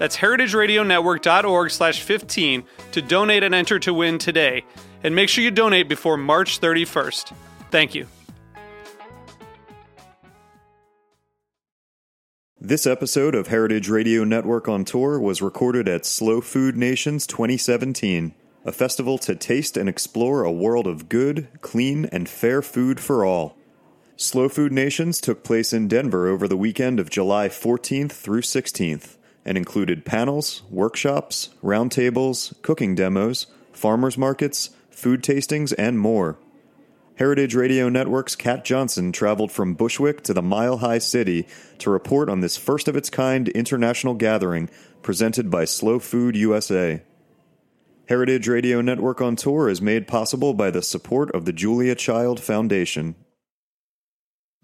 That's heritageradionetwork.org slash 15 to donate and enter to win today. And make sure you donate before March 31st. Thank you. This episode of Heritage Radio Network on Tour was recorded at Slow Food Nations 2017, a festival to taste and explore a world of good, clean, and fair food for all. Slow Food Nations took place in Denver over the weekend of July 14th through 16th and included panels, workshops, roundtables, cooking demos, farmers markets, food tastings, and more. Heritage Radio Network's Kat Johnson traveled from Bushwick to the Mile High City to report on this first of its kind international gathering presented by Slow Food USA. Heritage Radio Network on Tour is made possible by the support of the Julia Child Foundation.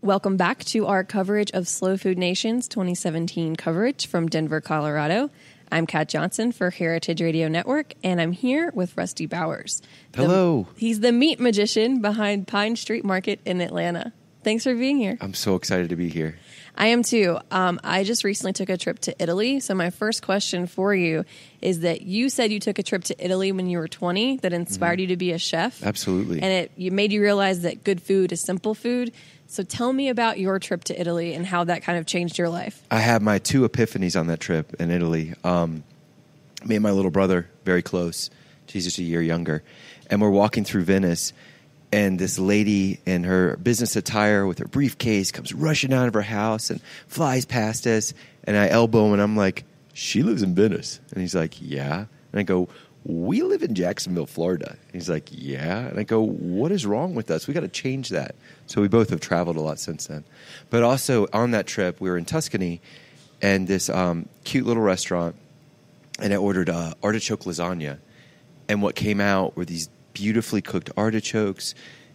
Welcome back to our coverage of Slow Food Nations 2017 coverage from Denver, Colorado. I'm Kat Johnson for Heritage Radio Network, and I'm here with Rusty Bowers. The- Hello. he's the meat magician behind Pine Street Market in Atlanta. Thanks for being here. I'm so excited to be here. I am too. Um, I just recently took a trip to Italy. So, my first question for you is that you said you took a trip to Italy when you were 20 that inspired you to be a chef. Mm-hmm. Absolutely. And it you made you realize that good food is simple food. So, tell me about your trip to Italy and how that kind of changed your life. I had my two epiphanies on that trip in Italy. Um, me and my little brother, very close. She's just a year younger. And we're walking through Venice, and this lady in her business attire with her briefcase comes rushing out of her house and flies past us. And I elbow him, and I'm like, She lives in Venice. And he's like, Yeah. And I go, We live in Jacksonville, Florida. And he's like, Yeah. And I go, What is wrong with us? We got to change that. So we both have traveled a lot since then. But also on that trip, we were in Tuscany, and this um, cute little restaurant and I ordered uh, artichoke lasagna. And what came out were these beautifully cooked artichokes,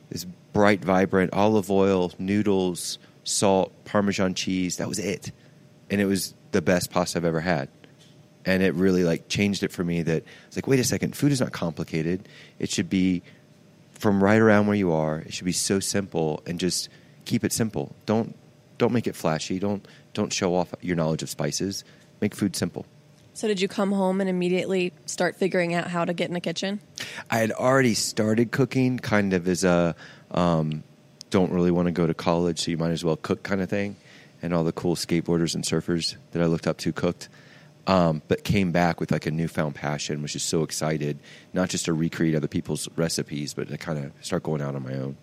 this bright, vibrant olive oil, noodles, salt, Parmesan cheese. That was it, and it was the best pasta I've ever had. And it really like changed it for me. That it's like, wait a second, food is not complicated. It should be from right around where you are. It should be so simple, and just keep it simple. Don't don't make it flashy. Don't don't show off your knowledge of spices. Make food simple. So, did you come home and immediately start figuring out how to get in the kitchen? I had already started cooking, kind of as a um, don't really want to go to college, so you might as well cook kind of thing. And all the cool skateboarders and surfers that I looked up to cooked. Um, but came back with like a newfound passion, was just so excited, not just to recreate other people's recipes, but to kind of start going out on my own.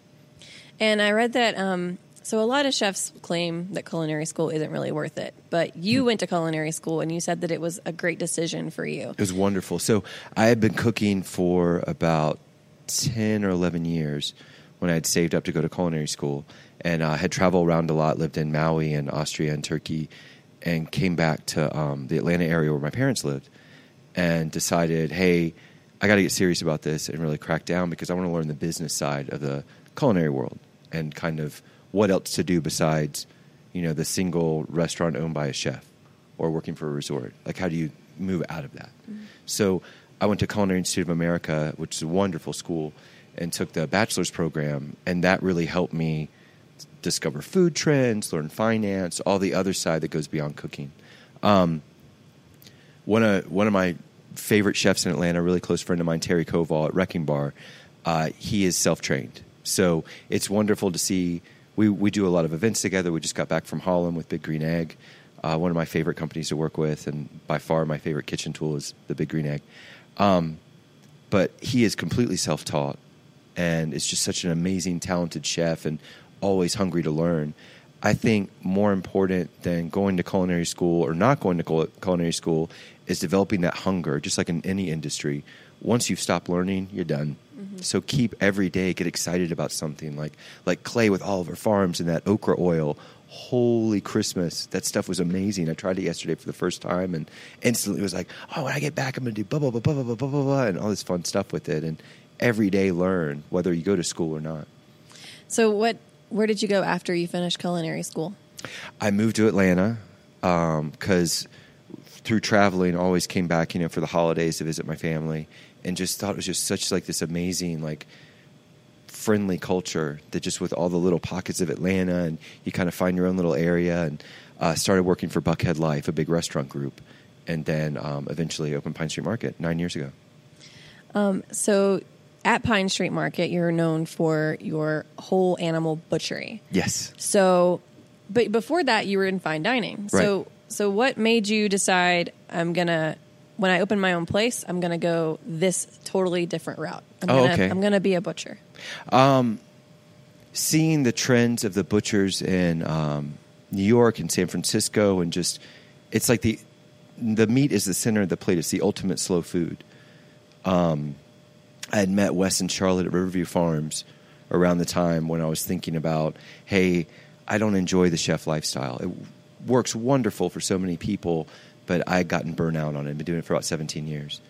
And I read that. Um, so a lot of chefs claim that culinary school isn't really worth it, but you went to culinary school and you said that it was a great decision for you. It was wonderful. So I had been cooking for about 10 or 11 years when I had saved up to go to culinary school and uh, had traveled around a lot, lived in Maui and Austria and Turkey, and came back to um, the Atlanta area where my parents lived and decided, hey, I got to get serious about this and really crack down because I want to learn the business side of the culinary world and kind of what else to do besides, you know, the single restaurant owned by a chef or working for a resort. Like, how do you move out of that? So, I went to Culinary Institute of America, which is a wonderful school, and took the bachelor's program, and that really helped me discover food trends, learn finance, all the other side that goes beyond cooking. Um, one of one of my favorite chefs in Atlanta, a really close friend of mine, Terry Koval at Wrecking Bar, uh, he is self trained. So it's wonderful to see. We we do a lot of events together. We just got back from Harlem with Big Green Egg, uh, one of my favorite companies to work with, and by far my favorite kitchen tool is the Big Green Egg. Um, but he is completely self taught and is just such an amazing, talented chef, and always hungry to learn. I think more important than going to culinary school or not going to culinary school is developing that hunger, just like in any industry. Once you've stopped learning, you're done. So keep every day, get excited about something like like Clay with Oliver Farms and that okra oil. Holy Christmas, that stuff was amazing. I tried it yesterday for the first time and instantly was like, oh, when I get back, I'm going to do blah, blah, blah, blah, blah, blah, blah, blah, and all this fun stuff with it. And every day learn, whether you go to school or not. So what? Where did you go after you finished culinary school? I moved to Atlanta um, because through traveling, always came back, you know, for the holidays to visit my family, and just thought it was just such like this amazing, like friendly culture that just with all the little pockets of Atlanta, and you kind of find your own little area, and uh, started working for Buckhead Life, a big restaurant group, and then um, eventually opened Pine Street Market nine years ago. Um, So at Pine Street Market, you're known for your whole animal butchery. Yes. So, but before that, you were in fine dining. So, so what made you decide I'm gonna when I open my own place, I'm gonna go this totally different route. I'm Oh, gonna, okay. I'm gonna be a butcher. Um, seeing the trends of the butchers in um, New York and San Francisco, and just it's like the the meat is the center of the plate. It's the ultimate slow food. Um, I had met Wes and Charlotte at Riverview Farms around the time when I was thinking about, hey, I don't enjoy the chef lifestyle. It works wonderful for so many people, but I had gotten burnout on it. I've been doing it for about 17 years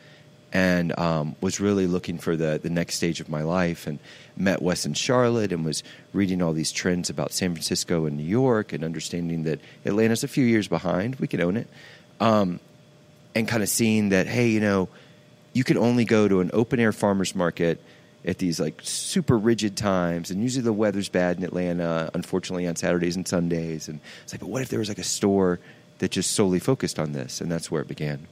and um, was really looking for the, the next stage of my life and met Wes in Charlotte and was reading all these trends about San Francisco and New York and understanding that Atlanta's a few years behind. We can own it. Um, and kind of seeing that, hey, you know, you can only go to an open air farmer's market at these like super rigid times and usually the weather's bad in Atlanta unfortunately on Saturdays and Sundays and it's like but what if there was like a store that just solely focused on this and that's where it began.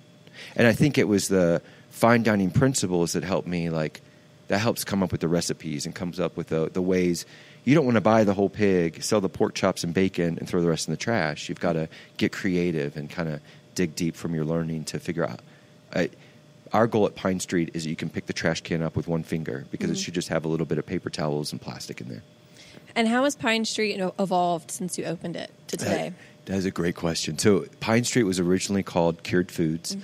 And I think it was the fine dining principles that helped me like that helps come up with the recipes and comes up with the, the ways. You don't want to buy the whole pig sell the pork chops and bacon and throw the rest in the trash. You've got to get creative and kind of dig deep from your learning to figure out. I, our goal at Pine Street is that you can pick the trash can up with one finger because it mm-hmm. should just have a little bit of paper towels and plastic in there. And how has Pine Street evolved since you opened it to today? That is a great question. So Pine Street was originally called Cured Foods,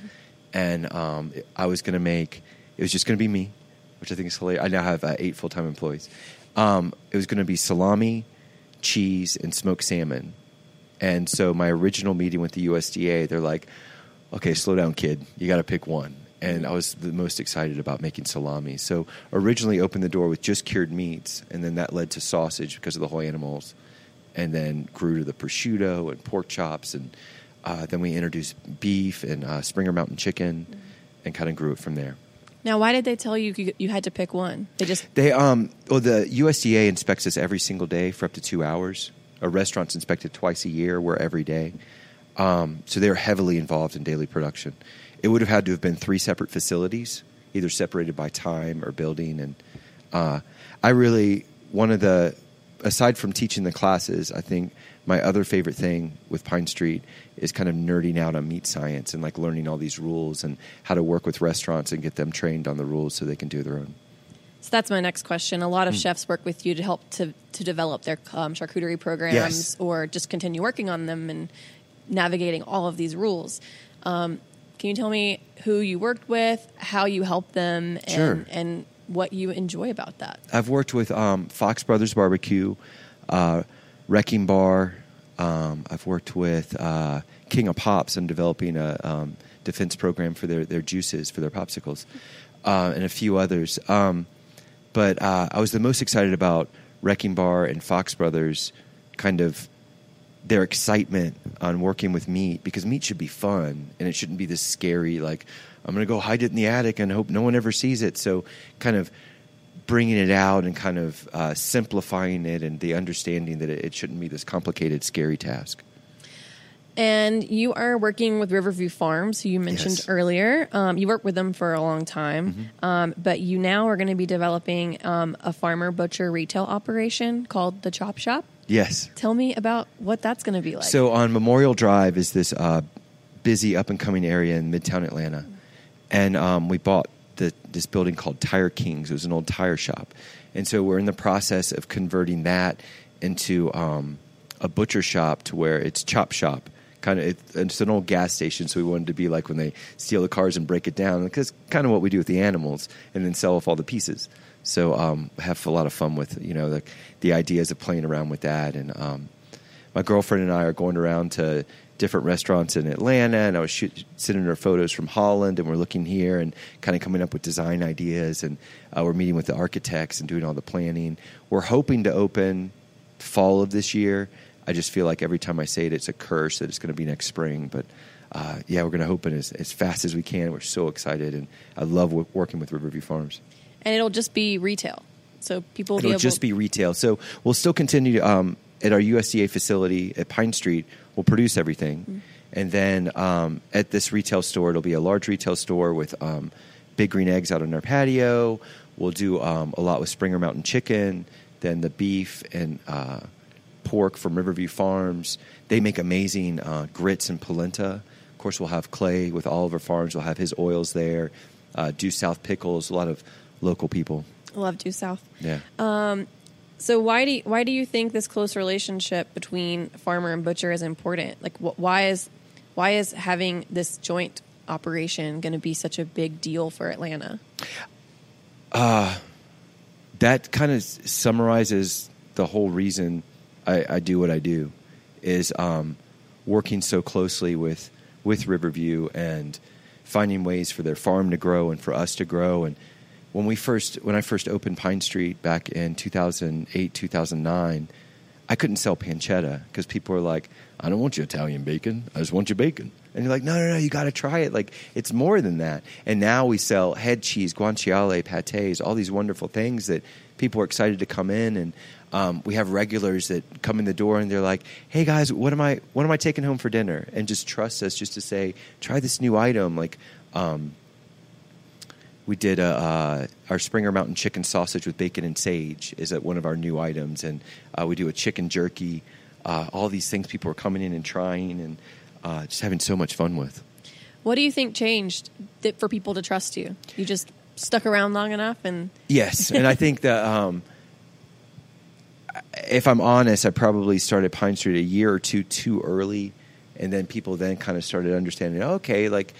and um, I was going to make it was just going to be me, which I think is hilarious. I now have uh, eight full time employees. Um, it was going to be salami, cheese, and smoked salmon. And so my original meeting with the USDA, they're like, "Okay, slow down, kid. You got to pick one." And I was the most excited about making salami. So originally opened the door with just cured meats, and then that led to sausage because of the whole animals and then grew to the prosciutto and pork chops, and uh, then we introduced beef and uh, Springer Mountain chicken, and kind of grew it from there. Now, why did they tell you you, you had to pick one? They just They um, well, the USDA inspects us every single day for up to two hours. A restaurant's inspected twice a year. We're every day, um, so they're heavily involved in daily production. It would have had to have been three separate facilities, either separated by time or building. And uh, I really one of the aside from teaching the classes, I think my other favorite thing with Pine Street is kind of nerding out on meat science and like learning all these rules and how to work with restaurants and get them trained on the rules so they can do their own. So that's my next question. A lot of chefs work with you to help to, to develop their um, charcuterie programs Yes. or just continue working on them and navigating all of these rules. Um, can you tell me who you worked with, how you helped them, and, Sure. and what you enjoy about that? I've worked with um, Fox Brothers Barbecue, uh, Wrecking Bar. Um, I've worked with uh, King of Pops on developing a um, defense program for their, their juices, for their popsicles, uh, and a few others. Um, but uh, I was the most excited about Wrecking Bar and Fox Brothers kind of their excitement on working with meat because meat should be fun and it shouldn't be this scary like i'm going to go hide it in the attic and hope no one ever sees it so kind of bringing it out and kind of uh, simplifying it and the understanding that it, it shouldn't be this complicated scary task And you are working with Riverview Farms, who you mentioned Yes. earlier. Um, you worked with them for a long time, um, but you now are going to be developing um, a farmer butcher retail operation called the Chop Shop. yes Tell me about what that's going to be like. So on Memorial Drive is this uh, busy up and coming area in Midtown Atlanta, and um, we bought the this building called Tire Kings. It was an old tire shop, and so we're in the process of converting that into um, a butcher shop to where it's chop shop. Kind of, it, it's an old gas station, so we wanted to be like when they steal the cars and break it down, because kind of what we do with the animals, and then sell off all the pieces. So um, have a lot of fun with you know the the ideas of playing around with that, and um, my girlfriend and I are going around to different restaurants in Atlanta, and I was shoot, sending her photos from Holland, and we're looking here and kind of coming up with design ideas, and uh, we're meeting with the architects and doing all the planning. We're hoping to open fall of this year. I just feel like every time I say it, it's a curse that it's going to be next spring. But uh, yeah, we're going to open as, as fast as we can. We're so excited, and I love w- working with Riverview Farms. And it'll just be retail, so people will It'll be able. just be retail. So we'll still continue um, at our USDA facility at Pine Street. We'll produce everything, and then um, at this retail store, it'll be a large retail store with um, big green eggs out on our patio. We'll do um, a lot with Springer Mountain Chicken, then the beef and uh, pork from Riverview Farms. They make amazing uh, grits and polenta. Of course, we'll have Clay with Oliver Farms. We'll have his oils there. Uh, Due South pickles. A lot of local people. love due south. Yeah. So why do you, why do you think this close relationship between farmer and butcher is important? Like, wh- why is why is having this joint operation going to be such a big deal for Atlanta? that kind of summarizes the whole reason I, I do what I do is um, working so closely with with Riverview and finding ways for their farm to grow and for us to grow. And when we first when I first opened Pine Street back in 2008 2009, I couldn't sell pancetta because people were like, "I don't want your Italian bacon. I just want your bacon." And you're like, "No, no, no! You got to try it. Like it's more than that." And now we sell head cheese, guanciale, pates, all these wonderful things that people are excited to come in. And um, we have regulars that come in the door and they're like, "Hey guys, what am I? What am I taking home for dinner?" And just trust us, just to say, "Try this new item." Like. Um, we did a, uh, our Springer Mountain chicken sausage with bacon and sage is at one of our new items, and uh, we do a chicken jerky. Uh, all these things people are coming in and trying, and uh, just having so much fun with. What do you think changed that for people to trust you? You just stuck around long enough, and Yes, and I think that um, if I'm honest, I probably started Pine Street a year or two too early, and then people then kind of started understanding. Okay, like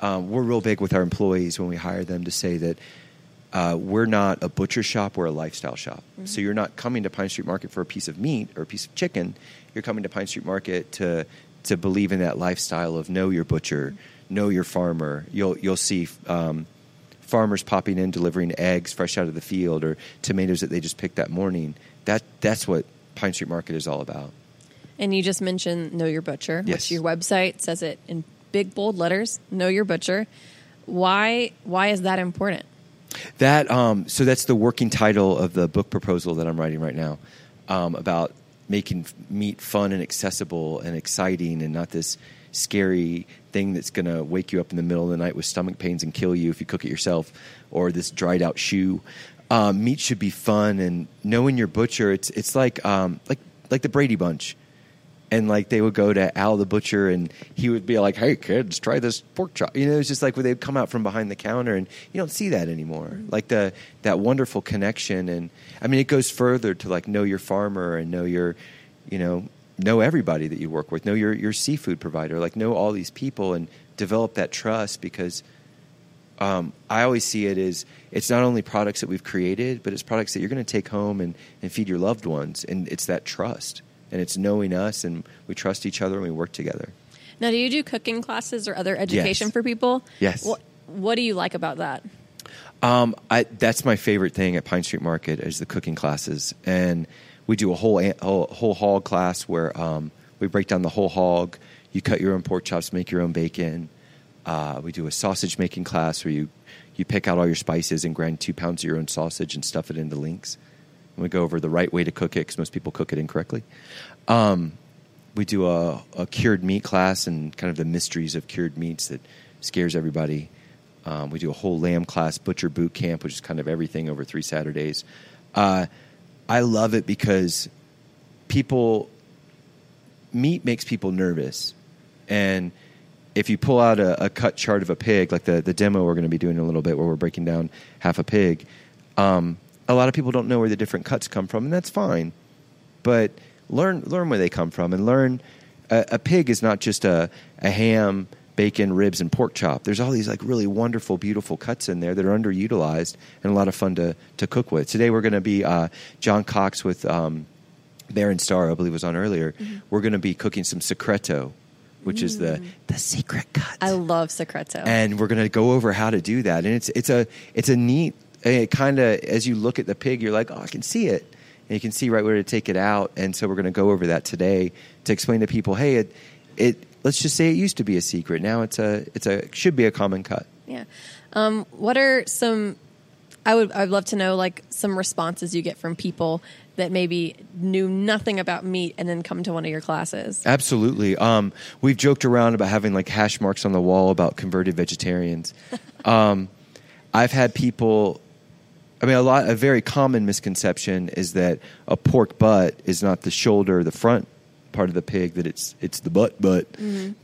um, we're real big with our employees when we hire them to say that uh, we're not a butcher shop; we're a lifestyle shop. So you're not coming to Pine Street Market for a piece of meat or a piece of chicken. You're coming to Pine Street Market to to believe in that lifestyle of know your butcher, know your farmer. You'll you'll see. Um, farmers popping in delivering eggs fresh out of the field or tomatoes that they just picked that morning. That that's what Pine Street Market is all about. and you just mentioned Know Your Butcher, Yes. which your website says it in big bold letters. Know Your Butcher. Why why is that important? That um, so that's the working title of the book proposal that I'm writing right now um, about making meat fun and accessible and exciting and not this scary thing that's going to wake you up in the middle of the night with stomach pains and kill you if you cook it yourself or this dried out shoe. Um, meat should be fun and knowing your butcher. It's it's like um, like like the Brady Bunch. And like they would go to Al the butcher, and he would be like, "Hey kids, try this pork chop." You know, it's just like when they'd come out from behind the counter, and you don't see that anymore. Like the that wonderful connection, and I mean, it goes further to like know your farmer and know your, you know, know everybody that you work with, know your your seafood provider, like know all these people, and develop that trust because. Um, I always see it as it's not only products that we've created, but it's products that you're going to take home and, and feed your loved ones. And it's that trust. And it's knowing us and we trust each other and we work together. Now, do you do cooking classes or other education Yes. for people? Yes. What, what do you like about that? Um, I, that's my favorite thing at Pine Street Market is the cooking classes, and we do a whole a- whole, whole hog class where um, we break down the whole hog. You cut your own pork chops, make your own bacon. Uh, we do a sausage making class where you you pick out all your spices and grind two pounds of your own sausage and stuff it into links. We go over the right way to cook it because most people cook it incorrectly. Um, we do a, a cured meat class and kind of the mysteries of cured meats that scares everybody. Um, we do a whole lamb class, butcher boot camp, which is kind of everything over three Saturdays. Uh, I love it because people meat makes people nervous, and if you pull out a, a cut chart of a pig, like the the demo we're going to be doing in a little bit, where we're breaking down half a pig, um, a lot of people don't know where the different cuts come from, and that's fine. But learn learn where they come from, and learn a, a pig is not just a a ham, bacon, ribs, and pork chop. There's all these like really wonderful, beautiful cuts in there that are underutilized and a lot of fun to to cook with. Today we're going to be uh, John Cox with. Um, Baron Star, I believe, was on earlier. We're going to be cooking some secreto, which is the the secret cut. I love secreto. and we're going to go over how to do that. And it's it's a it's a neat it kind of as you look at the pig, you're like, oh, I can see it, and you can see right where to take it out. And so we're going to go over that today to explain to people, hey, it it let's just say it used to be a secret. Now it's a it's a should be a common cut. yeah. Um, what are some? I would. I'd love to know like some responses you get from people that maybe knew nothing about meat and then come to one of your classes. Absolutely. Um, we've joked around about having like hash marks on the wall about converted vegetarians. um, I've had people. I mean, a lot. A very common misconception is that a pork butt is not the shoulder, the front part of the pig. That it's it's the butt butt.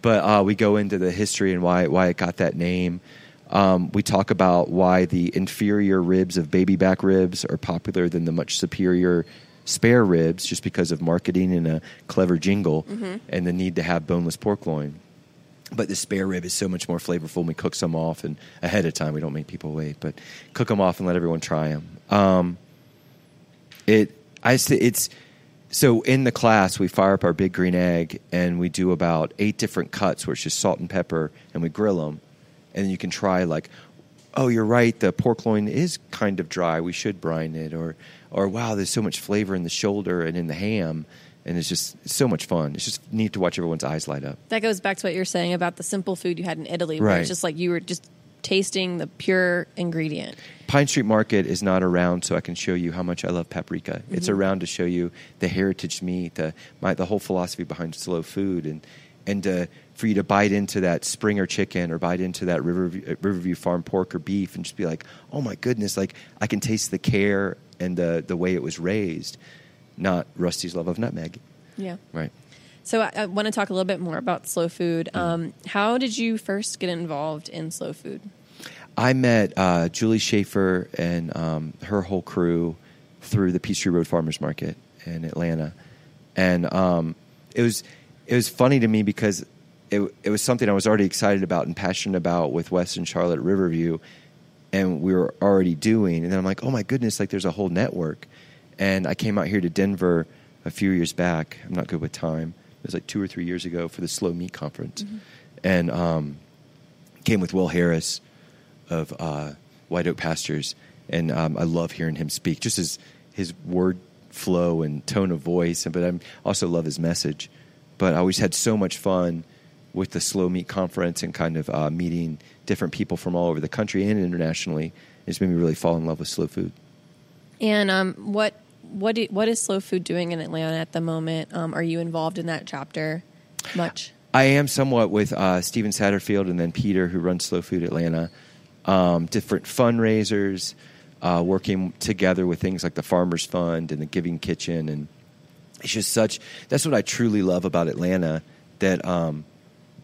But uh, we go into the history and why why it got that name. Um, we talk about why the inferior ribs of baby back ribs are popular than the much superior spare ribs, just because of marketing and a clever jingle and the need to have boneless pork loin. But the spare rib is so much more flavorful. And we cook some off and ahead of time. We don't make people wait, but cook them off and let everyone try them. Um, it I it's so in the class we fire up our big green egg and we do about eight different cuts where it's just salt and pepper and we grill them and you can try like oh you're right the pork loin is kind of dry we should brine it or or wow there's so much flavor in the shoulder and in the ham and it's just it's so much fun it's just neat to watch everyone's eyes light up That goes back to what you're saying about the simple food you had in Italy, where Right. it's just like you were just tasting the pure ingredient. Pine Street Market is not around so I can show you how much I love paprika. It's around to show you the heritage meat, the my, the whole philosophy behind slow food, and and uh, for you to bite into that Springer chicken or bite into that Riverview, uh, Riverview Farm pork or beef and just be like, oh my goodness, like I can taste the care and the the way it was raised, not Rusty's love of nutmeg. Yeah. Right. So I, I want to talk a little bit more about slow food. Um, how did you first get involved in slow food? I met uh, Julie Schaefer and um, her whole crew through the Peachtree Road Farmers Market in Atlanta, and um, it was it was funny to me because it it was something I was already excited about and passionate about with Wes and Charlotte Riverview, and we were already doing. And then I'm like, oh my goodness, like there's a whole network. And I came out here to Denver a few years back. I'm not good with time. It was like two or three years ago for the Slow Meat Conference, and um, came with Will Harris of uh, White Oak Pastures, and um, I love hearing him speak. Just his his word flow and tone of voice, but I also love his message. But I always had so much fun with the Slow Meat Conference and kind of uh, meeting different people from all over the country and internationally. It's made me really fall in love with slow food. And um, what what do, what is slow food doing in Atlanta at the moment? Um, are you involved in that chapter much? I am somewhat with uh, Steven Satterfield and then Peter, who runs Slow Food Atlanta. Um, different fundraisers, uh, working together with things like the Farmers Fund and the Giving Kitchen, and it's just such. That's what I truly love about Atlanta. That um,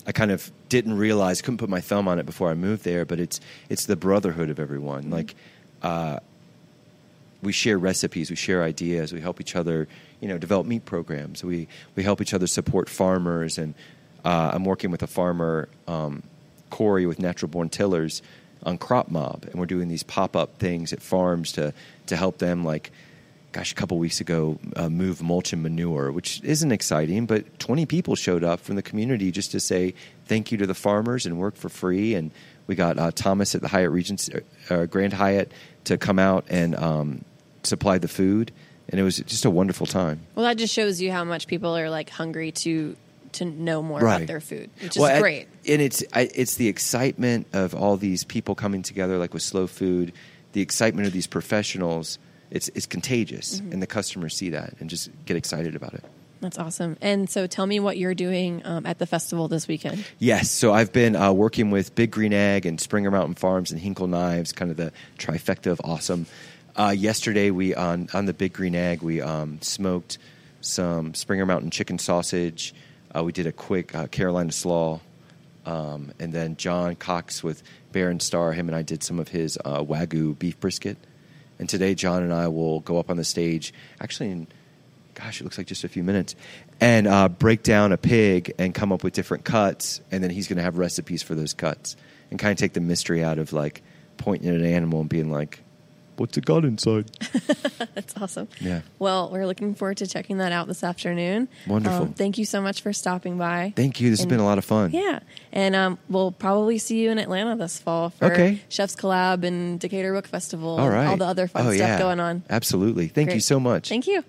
I kind of didn't realize, couldn't put my thumb on it before I moved there, but it's it's the brotherhood of everyone. Like. Uh, we share recipes, we share ideas, we help each other, you know, develop meat programs. We we help each other support farmers, and uh, I'm working with a farmer, um, Corey, with Natural Born Tillers, on Crop Mob, and we're doing these pop up things at farms to to help them. Like, gosh, a couple weeks ago, uh, move mulch and manure, which isn't exciting, but 20 people showed up from the community just to say thank you to the farmers and work for free. And we got uh, Thomas at the Hyatt Regency, uh, Grand Hyatt to come out and um, supply the food, and it was just a wonderful time. Well, that just shows you how much people are like hungry to to know more Right. about their food, which is Well, and- great. and it's I, it's the excitement of all these people coming together, like with Slow Food, the excitement of these professionals. It's it's contagious, Mm-hmm. and the customers see that and just get excited about it. That's awesome. And so, tell me what you're doing um, at the festival this weekend. Yes, so I've been uh, working with Big Green Egg and Springer Mountain Farms and Hinkle Knives, kind of the trifecta of awesome. Uh, yesterday, we on on the Big Green Egg, we um, smoked some Springer Mountain chicken sausage. Uh, we did a quick uh, Carolina slaw Um, and then John Cox with Baron Star, him and I did some of his uh, Wagyu beef brisket. And today, John and I will go up on the stage, actually, in, gosh, it looks like just a few minutes, and uh, break down a pig and come up with different cuts. And then he's going to have recipes for those cuts and kind of take the mystery out of like pointing at an animal and being like, what's it got inside? That's awesome. Yeah. Well, we're looking forward to checking that out this afternoon. Wonderful. Um, thank you so much for stopping by. Thank you. This And- has been a lot of fun. Yeah, and um, we'll probably see you in Atlanta this fall for Okay. Chef's Collab and Decatur Book Festival. All and all the other fun oh, stuff yeah. going on. Absolutely. Thank you so much. Thank you.